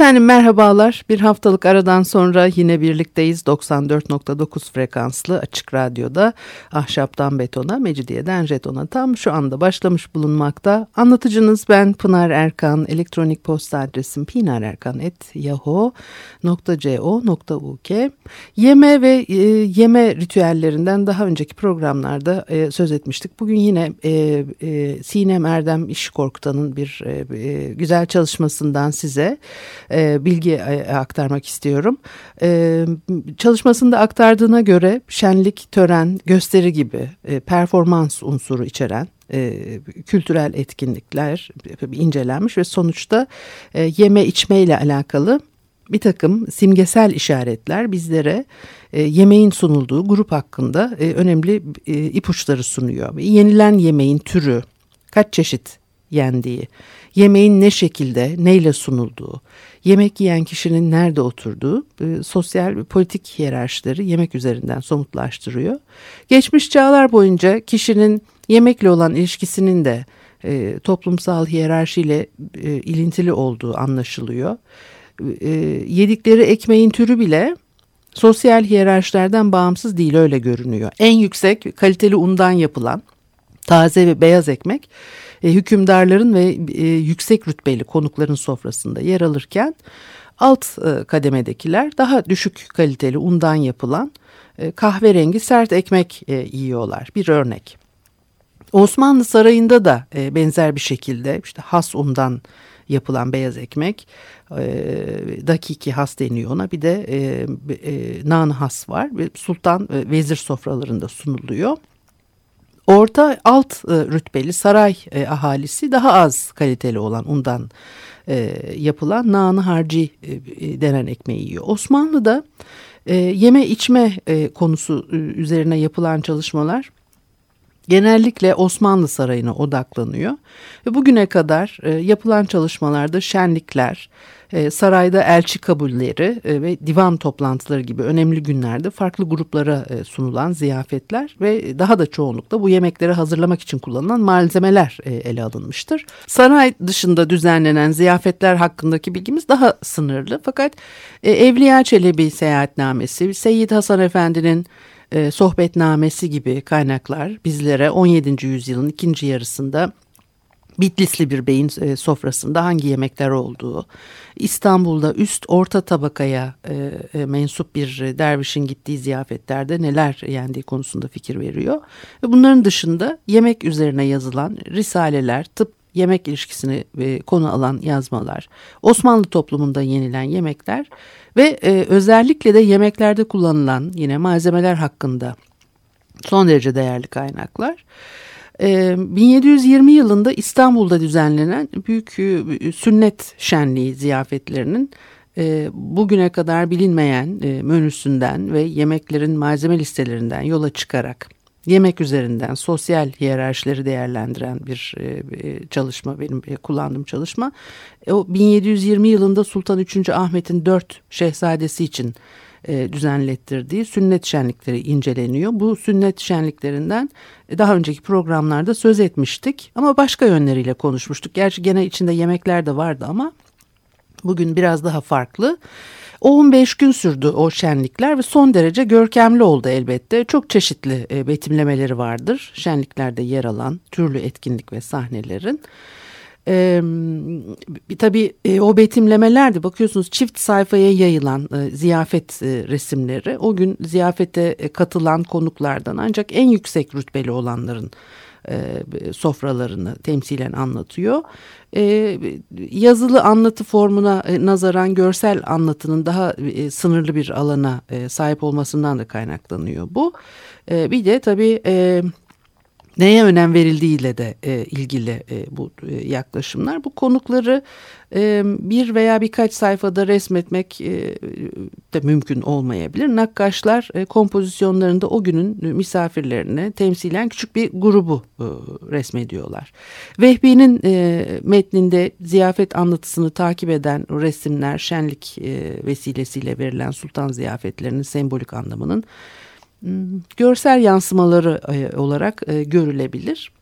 Efendim merhabalar. Bir haftalık aradan sonra yine birlikteyiz. 94.9 frekanslı açık radyoda ahşaptan betona, mecidiyeden jetona tam şu anda başlamış bulunmakta. Anlatıcınız ben Pınar Erkan. Elektronik posta adresim pinarerkan.yahoo.co.uk Yeme ve e, yeme ritüellerinden daha önceki programlarda e, söz etmiştik. Bugün yine e, e, Sinem Erdem İş Korkutan'ın bir e, e, güzel çalışmasından size e, bilgi e, aktarmak istiyorum. E, çalışmasında aktardığına göre şenlik, tören, gösteri gibi e, performans unsuru içeren e, kültürel etkinlikler incelenmiş ve sonuçta e, yeme içme ile alakalı bir takım simgesel işaretler bizlere e, yemeğin sunulduğu grup hakkında e, önemli e, ipuçları sunuyor. Yenilen yemeğin türü, kaç çeşit yendiği, yemeğin ne şekilde, neyle sunulduğu, yemek yiyen kişinin nerede oturduğu e, sosyal ve politik hiyerarşileri yemek üzerinden somutlaştırıyor. Geçmiş çağlar boyunca kişinin yemekle olan ilişkisinin de e, toplumsal hiyerarşiyle e, ilintili olduğu anlaşılıyor. E, yedikleri ekmeğin türü bile sosyal hiyerarşilerden bağımsız değil öyle görünüyor. En yüksek kaliteli undan yapılan taze ve beyaz ekmek e, hükümdarların ve e, yüksek rütbeli konukların sofrasında yer alırken alt e, kademedekiler daha düşük kaliteli undan yapılan e, kahverengi sert ekmek e, yiyorlar. Bir örnek. Osmanlı Sarayı'nda da e, benzer bir şekilde işte has undan yapılan beyaz ekmek e, dakiki has deniyor ona bir de e, e, nan has var sultan e, vezir sofralarında sunuluyor. Orta alt e, rütbeli saray e, ahalisi daha az kaliteli olan undan e, yapılan nanı harci denen ekmeği yiyor. Osmanlı'da e, yeme içme konusu üzerine yapılan çalışmalar genellikle Osmanlı Sarayı'na odaklanıyor. Ve bugüne kadar e, yapılan çalışmalarda şenlikler, e, sarayda elçi kabulleri e, ve divan toplantıları gibi önemli günlerde farklı gruplara sunulan ziyafetler ve daha da çoğunlukla bu yemekleri hazırlamak için kullanılan malzemeler ele alınmıştır. Saray dışında düzenlenen ziyafetler hakkındaki bilgimiz daha sınırlı fakat Evliya Çelebi seyahatnamesi, Seyyid Hasan Efendi'nin e, sohbetnamesi gibi kaynaklar bizlere 17. yüzyılın ikinci yarısında Bitlisli bir beyin e, sofrasında hangi yemekler olduğu, İstanbul'da üst orta tabakaya e, e, mensup bir dervişin gittiği ziyafetlerde neler yendiği konusunda fikir veriyor. Ve bunların dışında yemek üzerine yazılan risaleler, tıp yemek ilişkisini konu alan yazmalar, Osmanlı toplumunda yenilen yemekler ve özellikle de yemeklerde kullanılan yine malzemeler hakkında son derece değerli kaynaklar. 1720 yılında İstanbul'da düzenlenen büyük e, sünnet şenliği ziyafetlerinin e, bugüne kadar bilinmeyen e, menüsünden ve yemeklerin malzeme listelerinden yola çıkarak yemek üzerinden sosyal hiyerarşileri değerlendiren bir çalışma benim kullandığım çalışma. O 1720 yılında Sultan 3. Ahmet'in dört şehzadesi için e, düzenlettirdiği sünnet şenlikleri inceleniyor. Bu sünnet şenliklerinden e, daha önceki programlarda söz etmiştik ama başka yönleriyle konuşmuştuk. Gerçi gene içinde yemekler de vardı ama bugün biraz daha farklı. O 15 gün sürdü o şenlikler ve son derece görkemli oldu elbette. Çok çeşitli e, betimlemeleri vardır şenliklerde yer alan türlü etkinlik ve sahnelerin. E, tabii o betimlemelerdi bakıyorsunuz çift sayfaya yayılan e, ziyafet e, resimleri o gün ziyafete katılan konuklardan ancak en yüksek rütbeli olanların e, sofralarını temsilen anlatıyor. E, yazılı anlatı formuna e, nazaran görsel anlatının daha e, sınırlı bir alana e, sahip olmasından da kaynaklanıyor bu. E, bir de tabii... E, neye önem verildiğiyle de e, ilgili e, bu e, yaklaşımlar. Bu konukları e, bir veya birkaç sayfada resmetmek e, de mümkün olmayabilir. Nakkaşlar e, kompozisyonlarında o günün misafirlerini temsilen küçük bir grubu e, resmediyorlar. Vehbi'nin e, metninde ziyafet anlatısını takip eden resimler şenlik e, vesilesiyle verilen sultan ziyafetlerinin sembolik anlamının görsel yansımaları e, olarak e, görülebilir.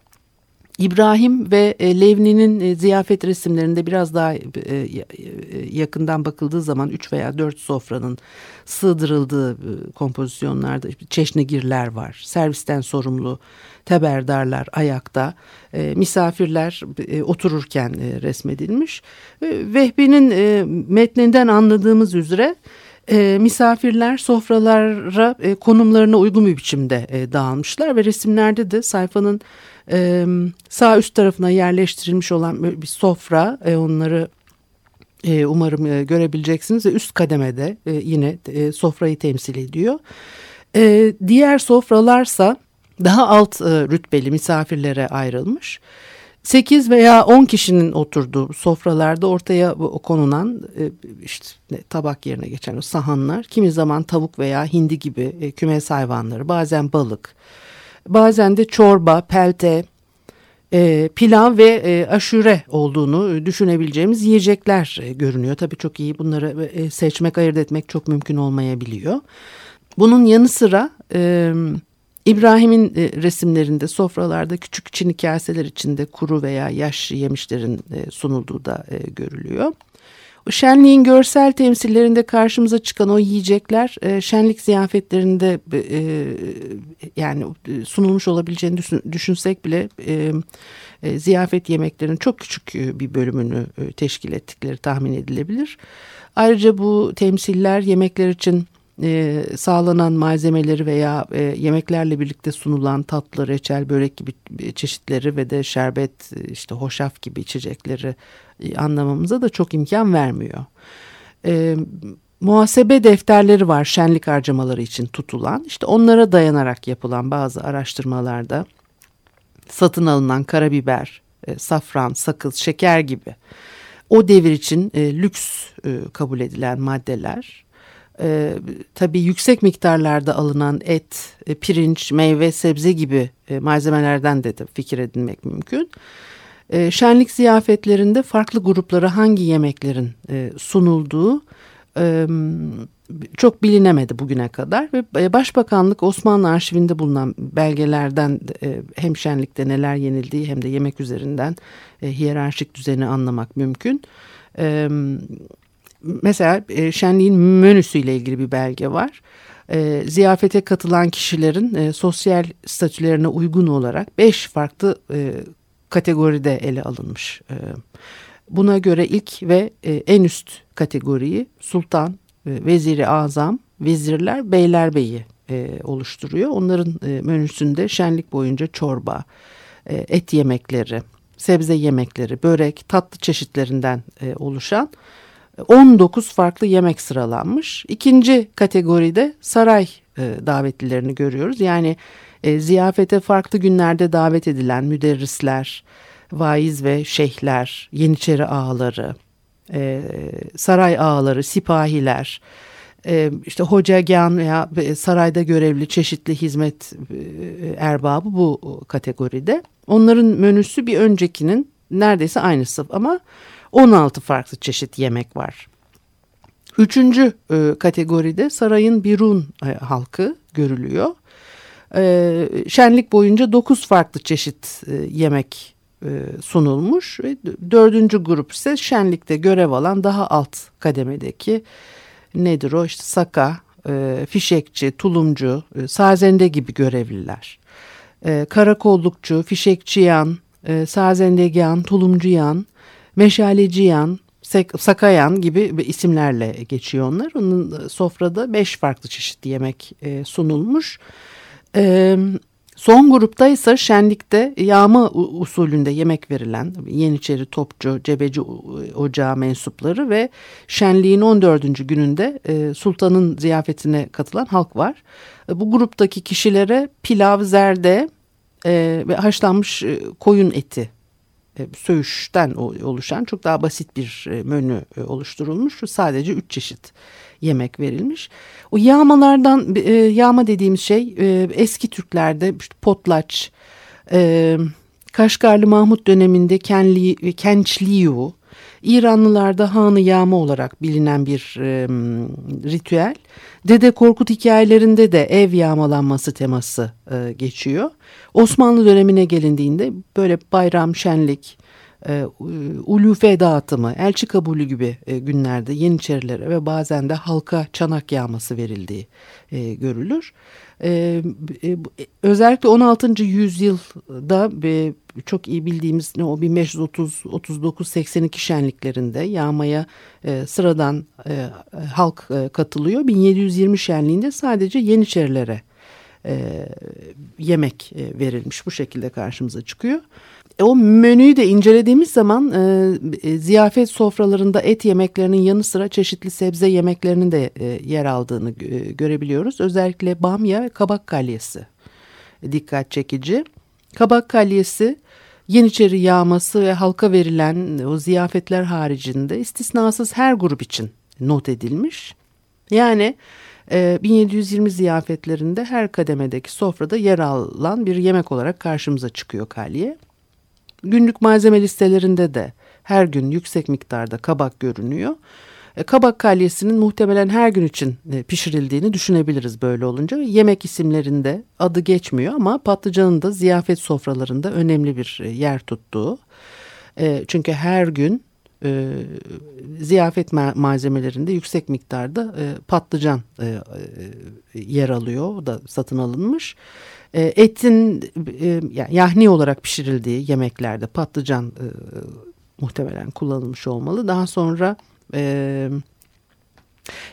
İbrahim ve e, Levni'nin ziyafet resimlerinde biraz daha yakından bakıldığı zaman üç veya dört sofranın sığdırıldığı kompozisyonlarda çeşnegirler var. Servisten sorumlu teberdarlar ayakta, misafirler otururken resmedilmiş. Vehbi'nin metninden anladığımız üzere e, misafirler sofralara e, konumlarına uygun bir biçimde e, dağılmışlar ve resimlerde de sayfanın e, sağ üst tarafına yerleştirilmiş olan bir sofra e, onları e, umarım e, görebileceksiniz ve üst kademede e, yine e, sofrayı temsil ediyor. E, diğer sofralarsa daha alt e, rütbeli misafirlere ayrılmış. 8 veya 10 kişinin oturduğu sofralarda ortaya konulan e, işte tabak yerine geçen o sahanlar kimi zaman tavuk veya hindi gibi e, kümes hayvanları bazen balık bazen de çorba, pelte, e, pilav ve aşure olduğunu düşünebileceğimiz yiyecekler görünüyor. Tabii çok iyi bunları seçmek ayırt etmek çok mümkün olmayabiliyor. Bunun yanı sıra... İbrahim'in e, resimlerinde sofralarda küçük çini kaseler içinde kuru veya yaş yemişlerin e, sunulduğu da e, görülüyor. Şenliğin görsel temsillerinde karşımıza çıkan o yiyecekler şenlik ziyafetlerinde yani sunulmuş olabileceğini düşünsek bile ziyafet yemeklerinin çok küçük bir bölümünü teşkil ettikleri tahmin edilebilir. Ayrıca bu temsiller yemekler için e, sağlanan malzemeleri veya e, yemeklerle birlikte sunulan tatlı, reçel, börek gibi çeşitleri ve de şerbet, işte hoşaf gibi içecekleri e, anlamamıza da çok imkan vermiyor. E, muhasebe defterleri var şenlik harcamaları için tutulan. İşte onlara dayanarak yapılan bazı araştırmalarda satın alınan karabiber, e, safran, sakız, şeker gibi o devir için e, lüks e, kabul edilen maddeler e, tabii yüksek miktarlarda alınan et, e, pirinç, meyve, sebze gibi e, malzemelerden de, fikir edinmek mümkün. E, şenlik ziyafetlerinde farklı gruplara hangi yemeklerin e, sunulduğu e, çok bilinemedi bugüne kadar ve e, Başbakanlık Osmanlı arşivinde bulunan belgelerden e, hem şenlikte neler yenildiği hem de yemek üzerinden e, hiyerarşik düzeni anlamak mümkün. Mesela e, şenliğin menüsüyle ilgili bir belge var. E, ziyafete katılan kişilerin e, sosyal statülerine uygun olarak beş farklı e, kategoride ele alınmış. E, buna göre ilk ve e, en üst kategoriyi sultan, e, veziri azam, vezirler, beylerbeyi e, oluşturuyor. Onların e, menüsünde şenlik boyunca çorba, e, et yemekleri, sebze yemekleri, börek, tatlı çeşitlerinden e, oluşan 19 farklı yemek sıralanmış. İkinci kategoride saray e, davetlilerini görüyoruz. Yani e, ziyafete farklı günlerde davet edilen müderrisler, vaiz ve şeyhler, yeniçeri ağaları, e, saray ağaları, sipahiler, e, işte hocagan veya sarayda görevli çeşitli hizmet e, erbabı bu kategoride. Onların menüsü bir öncekinin neredeyse aynısı ama 16 farklı çeşit yemek var. Üçüncü e, kategoride sarayın Birun e, halkı görülüyor. E, şenlik boyunca 9 farklı çeşit e, yemek e, sunulmuş. Ve dördüncü grup ise şenlikte görev alan daha alt kademedeki nedir o işte saka, e, fişekçi, tulumcu, e, sazende gibi görevliler. E, karakollukçu, fişekçi yan, e, sazendegan, tulumcu yan, Meşaleci Yan, Sakayan gibi isimlerle geçiyor onlar. Onun sofrada beş farklı çeşit yemek e, sunulmuş. E, son grupta ise şenlikte yağma usulünde yemek verilen Yeniçeri Topçu, Cebeci Ocağı mensupları ve şenliğin 14. gününde e, sultanın ziyafetine katılan halk var. E, bu gruptaki kişilere pilav, zerde, e, ve haşlanmış e, koyun eti e, söğüşten oluşan çok daha basit bir e, menü e, oluşturulmuş. Sadece üç çeşit yemek verilmiş. O yağmalardan yağma dediğimiz şey eski Türklerde işte potlaç, Kaşgarlı Mahmut döneminde Kenli, Kençliyu, İranlılarda Hanı Yağma olarak bilinen bir e, ritüel. Dede Korkut hikayelerinde de ev yağmalanması teması e, geçiyor. Osmanlı dönemine gelindiğinde böyle bayram, şenlik, e, ulufe dağıtımı, elçi kabulü gibi e, günlerde Yeniçerilere ve bazen de halka çanak yağması verildiği e, görülür. E, e, özellikle 16. yüzyılda e, çok iyi bildiğimiz ne o 1530-39-82 şenliklerinde yağmaya e, sıradan e, halk e, katılıyor. 1720 şenliğinde sadece Yeniçerilere e, yemek e, verilmiş bu şekilde karşımıza çıkıyor. E, o menüyü de incelediğimiz zaman e, e, ziyafet sofralarında et yemeklerinin yanı sıra çeşitli sebze yemeklerinin de e, yer aldığını e, görebiliyoruz. Özellikle bamya ve kabak kalyesi dikkat çekici. Kabak kalyesi Yeniçeri yağması ve halka verilen o ziyafetler haricinde istisnasız her grup için not edilmiş. Yani 1720 ziyafetlerinde her kademedeki sofrada yer alan bir yemek olarak karşımıza çıkıyor kalye. Günlük malzeme listelerinde de her gün yüksek miktarda kabak görünüyor. E, kabak kalyesinin muhtemelen her gün için e, pişirildiğini düşünebiliriz böyle olunca. Yemek isimlerinde adı geçmiyor ama patlıcanın da ziyafet sofralarında önemli bir e, yer tuttuğu. Çünkü her gün ziyafet malzemelerinde yüksek miktarda patlıcan yer alıyor. O da satın alınmış. E, etin e, yahni olarak pişirildiği yemeklerde patlıcan e, muhtemelen kullanılmış olmalı. Daha sonra e,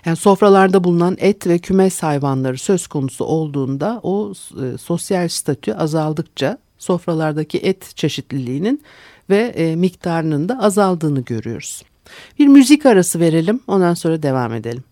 yani sofralarda bulunan et ve kümes hayvanları söz konusu olduğunda o e, sosyal statü azaldıkça sofralardaki et çeşitliliğinin ve e, miktarının da azaldığını görüyoruz. Bir müzik arası verelim ondan sonra devam edelim.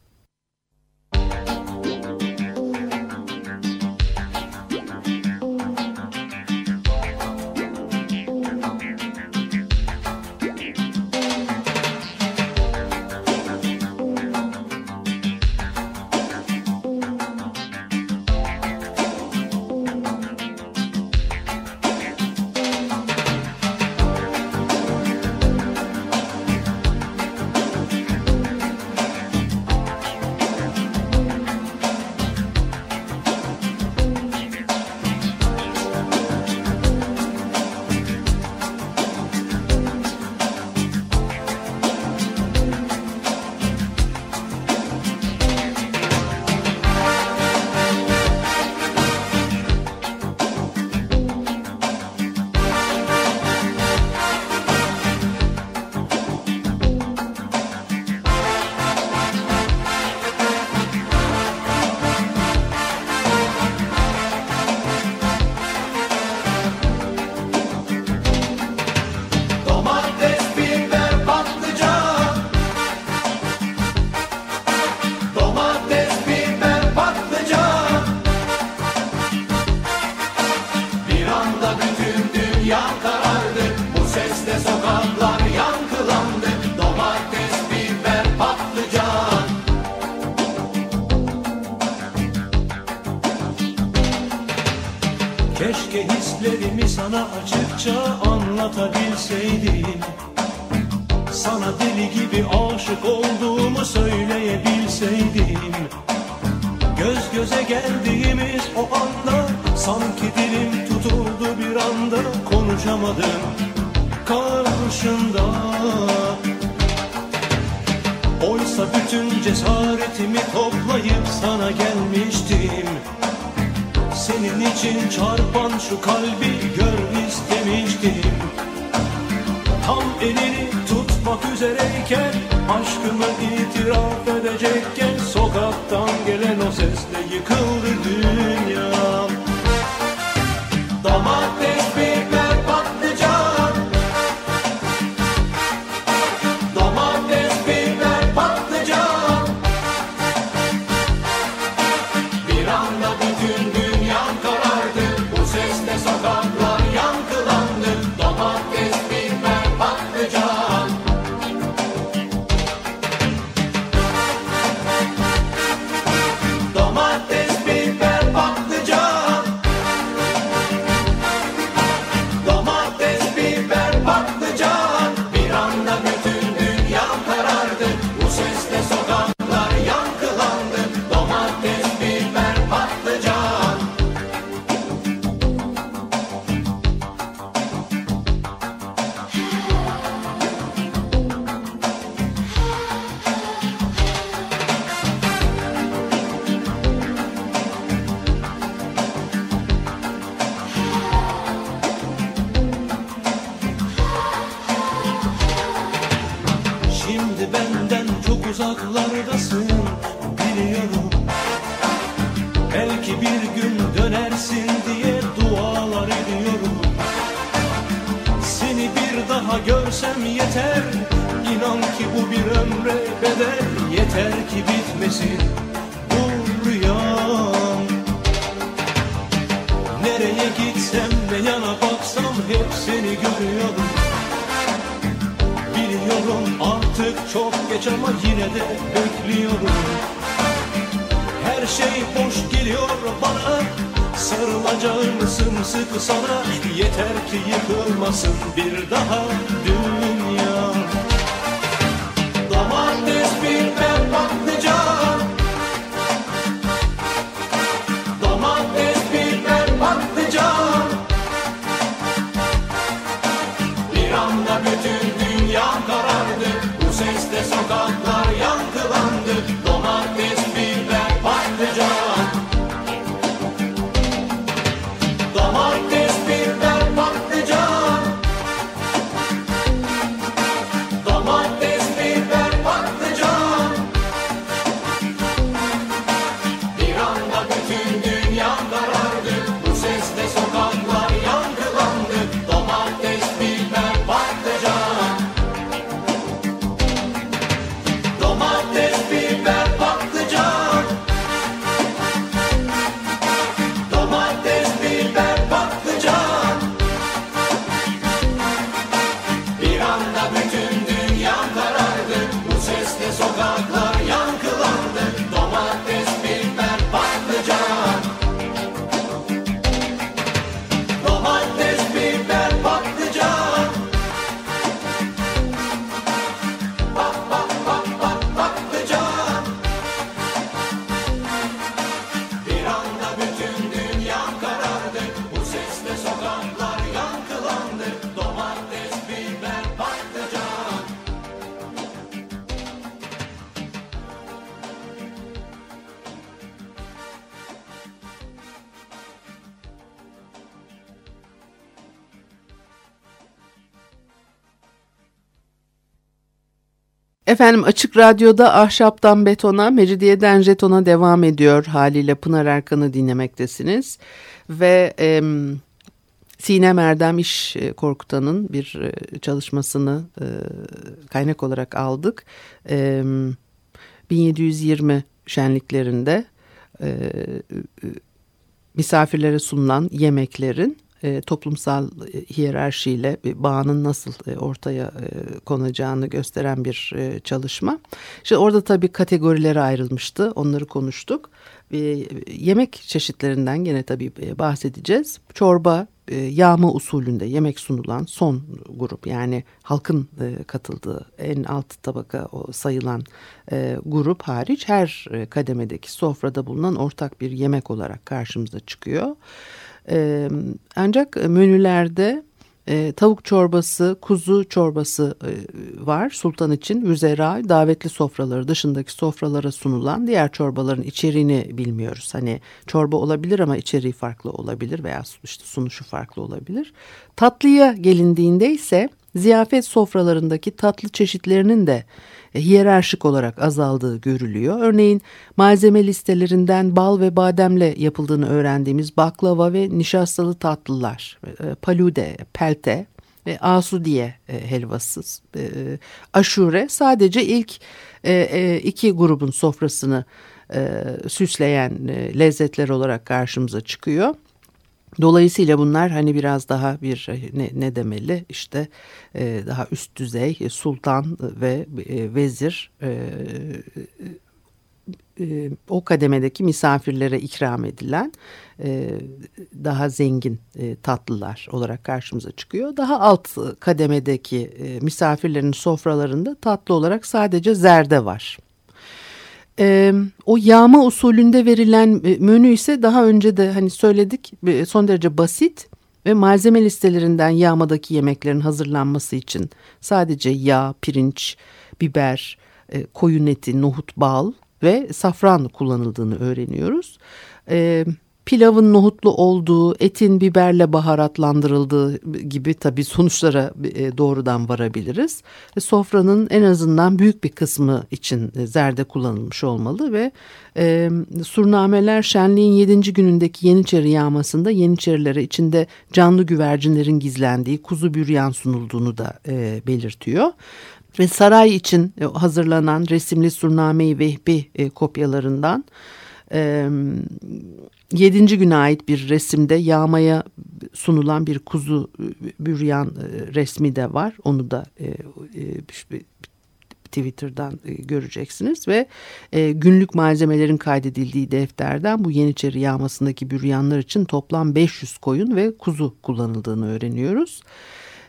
Sana açıkça anlatabilseydim Sana deli gibi aşık olduğumu söyleyebilseydim. Göz göze geldiğimiz o anda Sanki dilim tutuldu bir anda Konuşamadım karşında. Oysa bütün cesaretimi toplayıp sana gelmiştim senin için çarpan şu kalbi gör istemiştim Tam elini tutmak üzereyken Aşkımı itiraf edecekken Sokaktan gelen o sesle yıkıldı dünya Sarılacağım sımsıkı sana. Yeter ki yıkılmasın bir daha dünya Efendim Açık Radyo'da Ahşaptan Betona, Mecidiyeden Jeton'a devam ediyor. Haliyle Pınar Erkan'ı dinlemektesiniz. Ve em, Sinem Erdem İş e, Korkutan'ın bir e, çalışmasını e, kaynak olarak aldık. Em, 1720 şenliklerinde e, e, misafirlere sunulan yemeklerin e, toplumsal e, hiyerarşiyle bir bağının nasıl e, ortaya e, konacağını gösteren bir e, çalışma. İşte orada tabii kategorilere ayrılmıştı. Onları konuştuk. E, yemek çeşitlerinden gene tabii e, bahsedeceğiz. Çorba, e, yağma usulünde yemek sunulan son grup yani halkın e, katıldığı en alt tabaka sayılan e, grup hariç her e, kademedeki sofrada bulunan ortak bir yemek olarak karşımıza çıkıyor. Ancak menülerde tavuk çorbası, kuzu çorbası var sultan için. Vüzera davetli sofraları dışındaki sofralara sunulan diğer çorbaların içeriğini bilmiyoruz. Hani çorba olabilir ama içeriği farklı olabilir veya işte sunuşu farklı olabilir. Tatlıya gelindiğinde ise ziyafet sofralarındaki tatlı çeşitlerinin de e, hiyerarşik olarak azaldığı görülüyor. Örneğin malzeme listelerinden bal ve bademle yapıldığını öğrendiğimiz baklava ve nişastalı tatlılar, e, palude, pelte ve asudiye e, helvası, aşure sadece ilk iki grubun sofrasını süsleyen lezzetler olarak karşımıza çıkıyor. Dolayısıyla bunlar hani biraz daha bir ne, ne demeli işte e, daha üst düzey sultan ve e, vezir e, e, o kademedeki misafirlere ikram edilen e, daha zengin e, tatlılar olarak karşımıza çıkıyor. Daha alt kademedeki e, misafirlerin sofralarında tatlı olarak sadece zerde var. E, o yağma usulünde verilen e, menü ise daha önce de hani söyledik e, son derece basit ve malzeme listelerinden yağmadaki yemeklerin hazırlanması için sadece yağ, pirinç, biber, e, koyun eti, nohut, bal ve safran kullanıldığını öğreniyoruz. E, pilavın nohutlu olduğu, etin biberle baharatlandırıldığı gibi tabii sonuçlara e, doğrudan varabiliriz. Sofranın en azından büyük bir kısmı için e, zerde kullanılmış olmalı ve e, surnameler şenliğin 7. günündeki Yeniçeri yağmasında Yeniçerilere içinde canlı güvercinlerin gizlendiği kuzu büryan sunulduğunu da e, belirtiyor ve saray için hazırlanan resimli surnameyi vehbi e, kopyalarından e, 7. güne ait bir resimde yağmaya sunulan bir kuzu büryan e, resmi de var. Onu da e, e, Twitter'dan e, göreceksiniz ve e, günlük malzemelerin kaydedildiği defterden bu Yeniçeri yağmasındaki büryanlar için toplam 500 koyun ve kuzu kullanıldığını öğreniyoruz.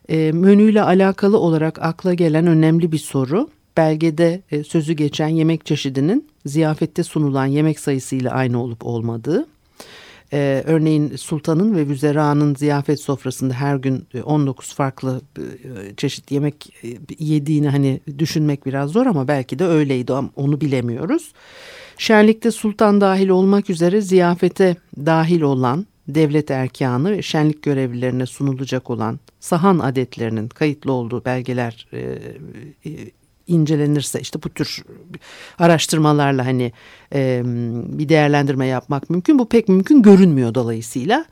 E, menüyle alakalı olarak akla gelen önemli bir soru belgede e, sözü geçen yemek çeşidinin ziyafette sunulan yemek sayısıyla aynı olup olmadığı. Ee, örneğin sultanın ve vüzera'nın ziyafet sofrasında her gün 19 e, farklı e, çeşit yemek e, yediğini hani düşünmek biraz zor ama belki de öyleydi onu bilemiyoruz. Şenlikte sultan dahil olmak üzere ziyafete dahil olan devlet erkanı ve şenlik görevlilerine sunulacak olan sahan adetlerinin kayıtlı olduğu belgeler e, incelenirse işte bu tür araştırmalarla hani e, bir değerlendirme yapmak mümkün. Bu pek mümkün görünmüyor dolayısıyla.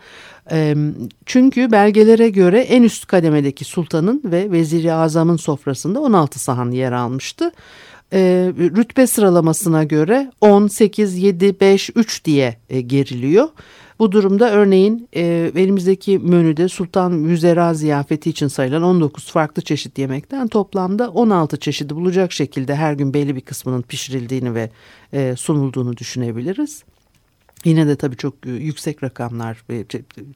E, çünkü belgelere göre en üst kademedeki sultanın ve veziri azamın sofrasında 16 sahan yer almıştı. E, rütbe sıralamasına göre 10, 8, 7, 5, 3 diye e, geriliyor. Bu durumda örneğin e, elimizdeki menüde Sultan Müzera ziyafeti için sayılan 19 farklı çeşit yemekten toplamda 16 çeşidi bulacak şekilde her gün belli bir kısmının pişirildiğini ve e, sunulduğunu düşünebiliriz. Yine de tabii çok e, yüksek rakamlar ve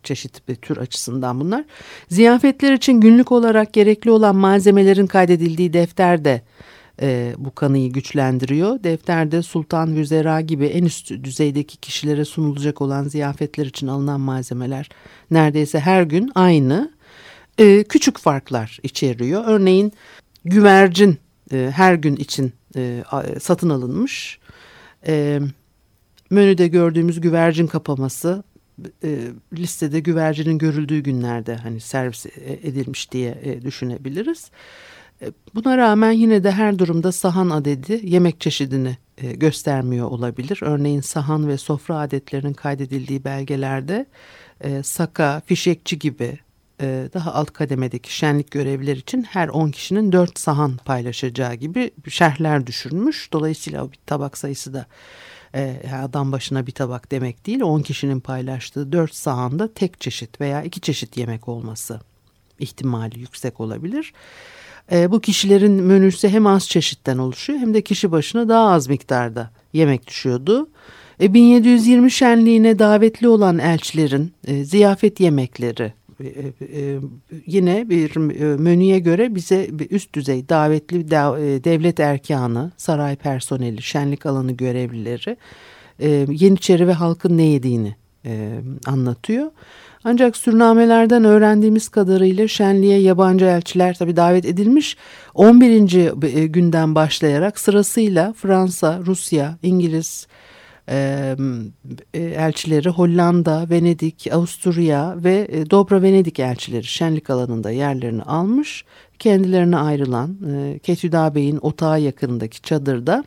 çeşit ve tür açısından bunlar. Ziyafetler için günlük olarak gerekli olan malzemelerin kaydedildiği defter de e, bu kanıyı güçlendiriyor. Defterde sultan, vüzera gibi en üst düzeydeki kişilere sunulacak olan ziyafetler için alınan malzemeler neredeyse her gün aynı. E, küçük farklar içeriyor. Örneğin güvercin e, her gün için e, satın alınmış. E, menüde gördüğümüz güvercin kapaması e, listede güvercinin görüldüğü günlerde hani servis edilmiş diye e, düşünebiliriz. E, buna rağmen yine de her durumda sahan adedi yemek çeşidini e, göstermiyor olabilir. Örneğin sahan ve sofra adetlerinin kaydedildiği belgelerde e, saka, fişekçi gibi daha alt kademedeki şenlik görevliler için her 10 kişinin 4 sahan paylaşacağı gibi şerhler düşürmüş. Dolayısıyla bir tabak sayısı da adam başına bir tabak demek değil. 10 kişinin paylaştığı 4 sahanda tek çeşit veya iki çeşit yemek olması ihtimali yüksek olabilir. E, bu kişilerin menüsü hem az çeşitten oluşuyor hem de kişi başına daha az miktarda yemek düşüyordu. E, 1720 şenliğine davetli olan elçilerin e, ziyafet yemekleri e, e, yine bir e, menüye göre bize üst düzey davetli e, devlet erkanı, saray personeli, şenlik alanı görevlileri e, Yeniçeri ve halkın ne yediğini e, anlatıyor. Ancak sürnamelerden öğrendiğimiz kadarıyla şenliğe yabancı elçiler tabi davet edilmiş. 11. E, günden başlayarak sırasıyla Fransa, Rusya, İngiliz e, e, elçileri Hollanda, Venedik, Avusturya ve Dobra Venedik elçileri şenlik alanında yerlerini almış. Kendilerine ayrılan Ketüda Bey'in otağı yakınındaki çadırda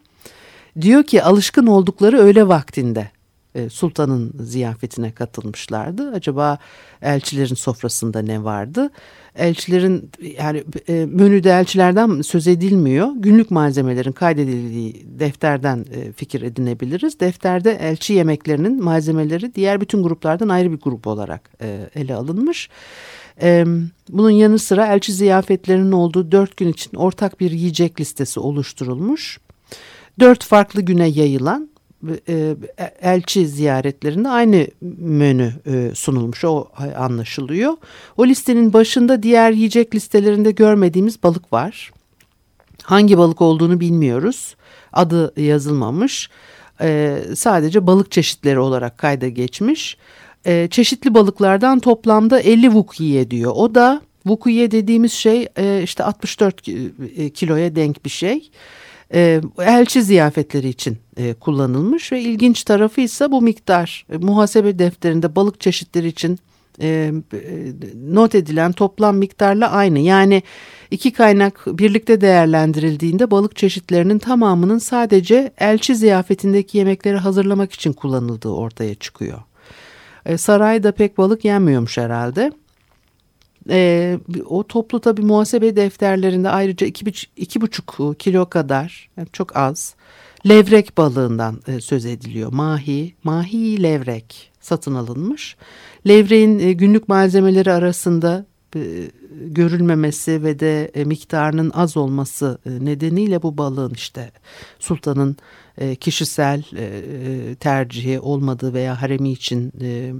diyor ki alışkın oldukları öğle vaktinde e, sultanın ziyafetine katılmışlardı. Acaba elçilerin sofrasında ne vardı? Elçilerin yani e, menüde elçilerden söz edilmiyor. Günlük malzemelerin kaydedildiği defterden e, fikir edinebiliriz. Defterde elçi yemeklerinin malzemeleri diğer bütün gruplardan ayrı bir grup olarak ele alınmış. Bunun yanı sıra elçi ziyafetlerinin olduğu dört gün için ortak bir yiyecek listesi oluşturulmuş. Dört farklı güne yayılan e, elçi ziyaretlerinde aynı menü e, sunulmuş o anlaşılıyor. O listenin başında diğer yiyecek listelerinde görmediğimiz balık var. Hangi balık olduğunu bilmiyoruz. Adı yazılmamış. E, sadece balık çeşitleri olarak kayda geçmiş. Çeşitli balıklardan toplamda 50 vukiye diyor. O da vukiye dediğimiz şey işte 64 kiloya denk bir şey. E, elçi ziyafetleri için e, kullanılmış ve ilginç tarafı ise bu miktar e, muhasebe defterinde balık çeşitleri için e, not edilen toplam miktarla aynı. Yani iki kaynak birlikte değerlendirildiğinde balık çeşitlerinin tamamının sadece elçi ziyafetindeki yemekleri hazırlamak için kullanıldığı ortaya çıkıyor. Sarayda pek balık yenmiyormuş herhalde. E, o toplu tabi muhasebe defterlerinde ayrıca iki, iki buçuk kilo kadar yani çok az levrek balığından e, söz ediliyor. Mahi, mahi levrek satın alınmış. Levreğin e, günlük malzemeleri arasında e, görülmemesi ve de e, miktarının az olması e, nedeniyle bu balığın işte sultanın e, kişisel e, e tercihi olmadığı veya haremi için e,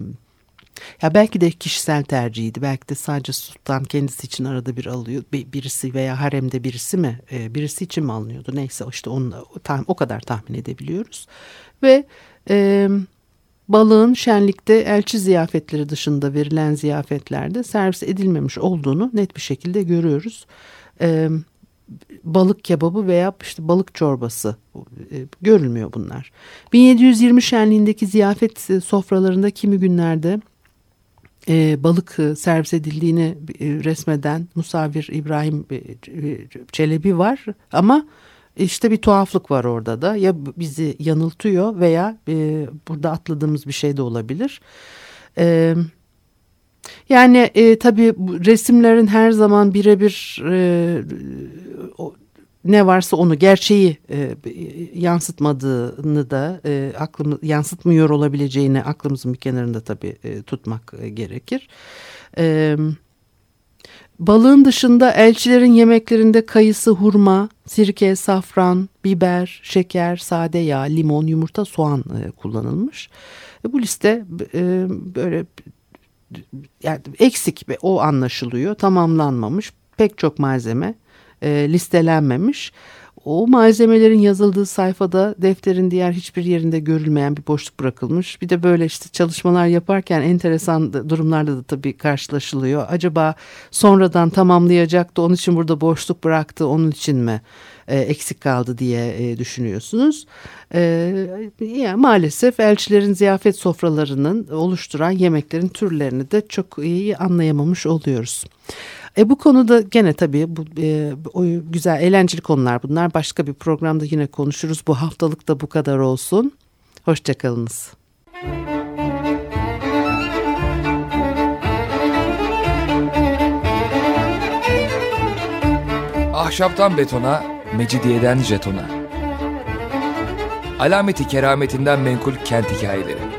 ya belki de kişisel tercihiydi. Belki de sadece sultan kendisi için arada bir alıyor. Birisi veya haremde birisi mi? E, birisi için mi alınıyordu? Neyse işte onu, o kadar tahmin edebiliyoruz. Ve e, balığın şenlikte elçi ziyafetleri dışında verilen ziyafetlerde servis edilmemiş olduğunu net bir şekilde görüyoruz. E, balık kebabı veya işte balık çorbası e, görülmüyor bunlar. 1720 şenliğindeki ziyafet sofralarında kimi günlerde e, balık e, servis edildiğini e, resmeden Musavir İbrahim e, Çelebi var ama işte bir tuhaflık var orada da ya bizi yanıltıyor veya e, burada atladığımız bir şey de olabilir. E, yani e, tabii resimlerin her zaman birebir e, ne varsa onu gerçeği e, yansıtmadığını da e, aklımız yansıtmıyor olabileceğini aklımızın bir kenarında tabii e, tutmak e, gerekir. E, balığın dışında elçilerin yemeklerinde kayısı, hurma, sirke, safran, biber, şeker, sade yağ, limon, yumurta, soğan e, kullanılmış. E, bu liste e, böyle yani eksik ve o anlaşılıyor tamamlanmamış pek çok malzeme e, listelenmemiş. O malzemelerin yazıldığı sayfada defterin diğer hiçbir yerinde görülmeyen bir boşluk bırakılmış. Bir de böyle işte çalışmalar yaparken enteresan durumlarla da tabii karşılaşılıyor. Acaba sonradan tamamlayacaktı onun için burada boşluk bıraktı onun için mi e, eksik kaldı diye e, düşünüyorsunuz. E, yani maalesef elçilerin ziyafet sofralarının oluşturan yemeklerin türlerini de çok iyi anlayamamış oluyoruz. E bu konuda gene tabii bu e, o güzel eğlenceli konular bunlar. Başka bir programda yine konuşuruz. Bu haftalık da bu kadar olsun. Hoşçakalınız. Ahşaptan betona, mecidiyeden jetona. Alameti kerametinden menkul kent hikayeleri.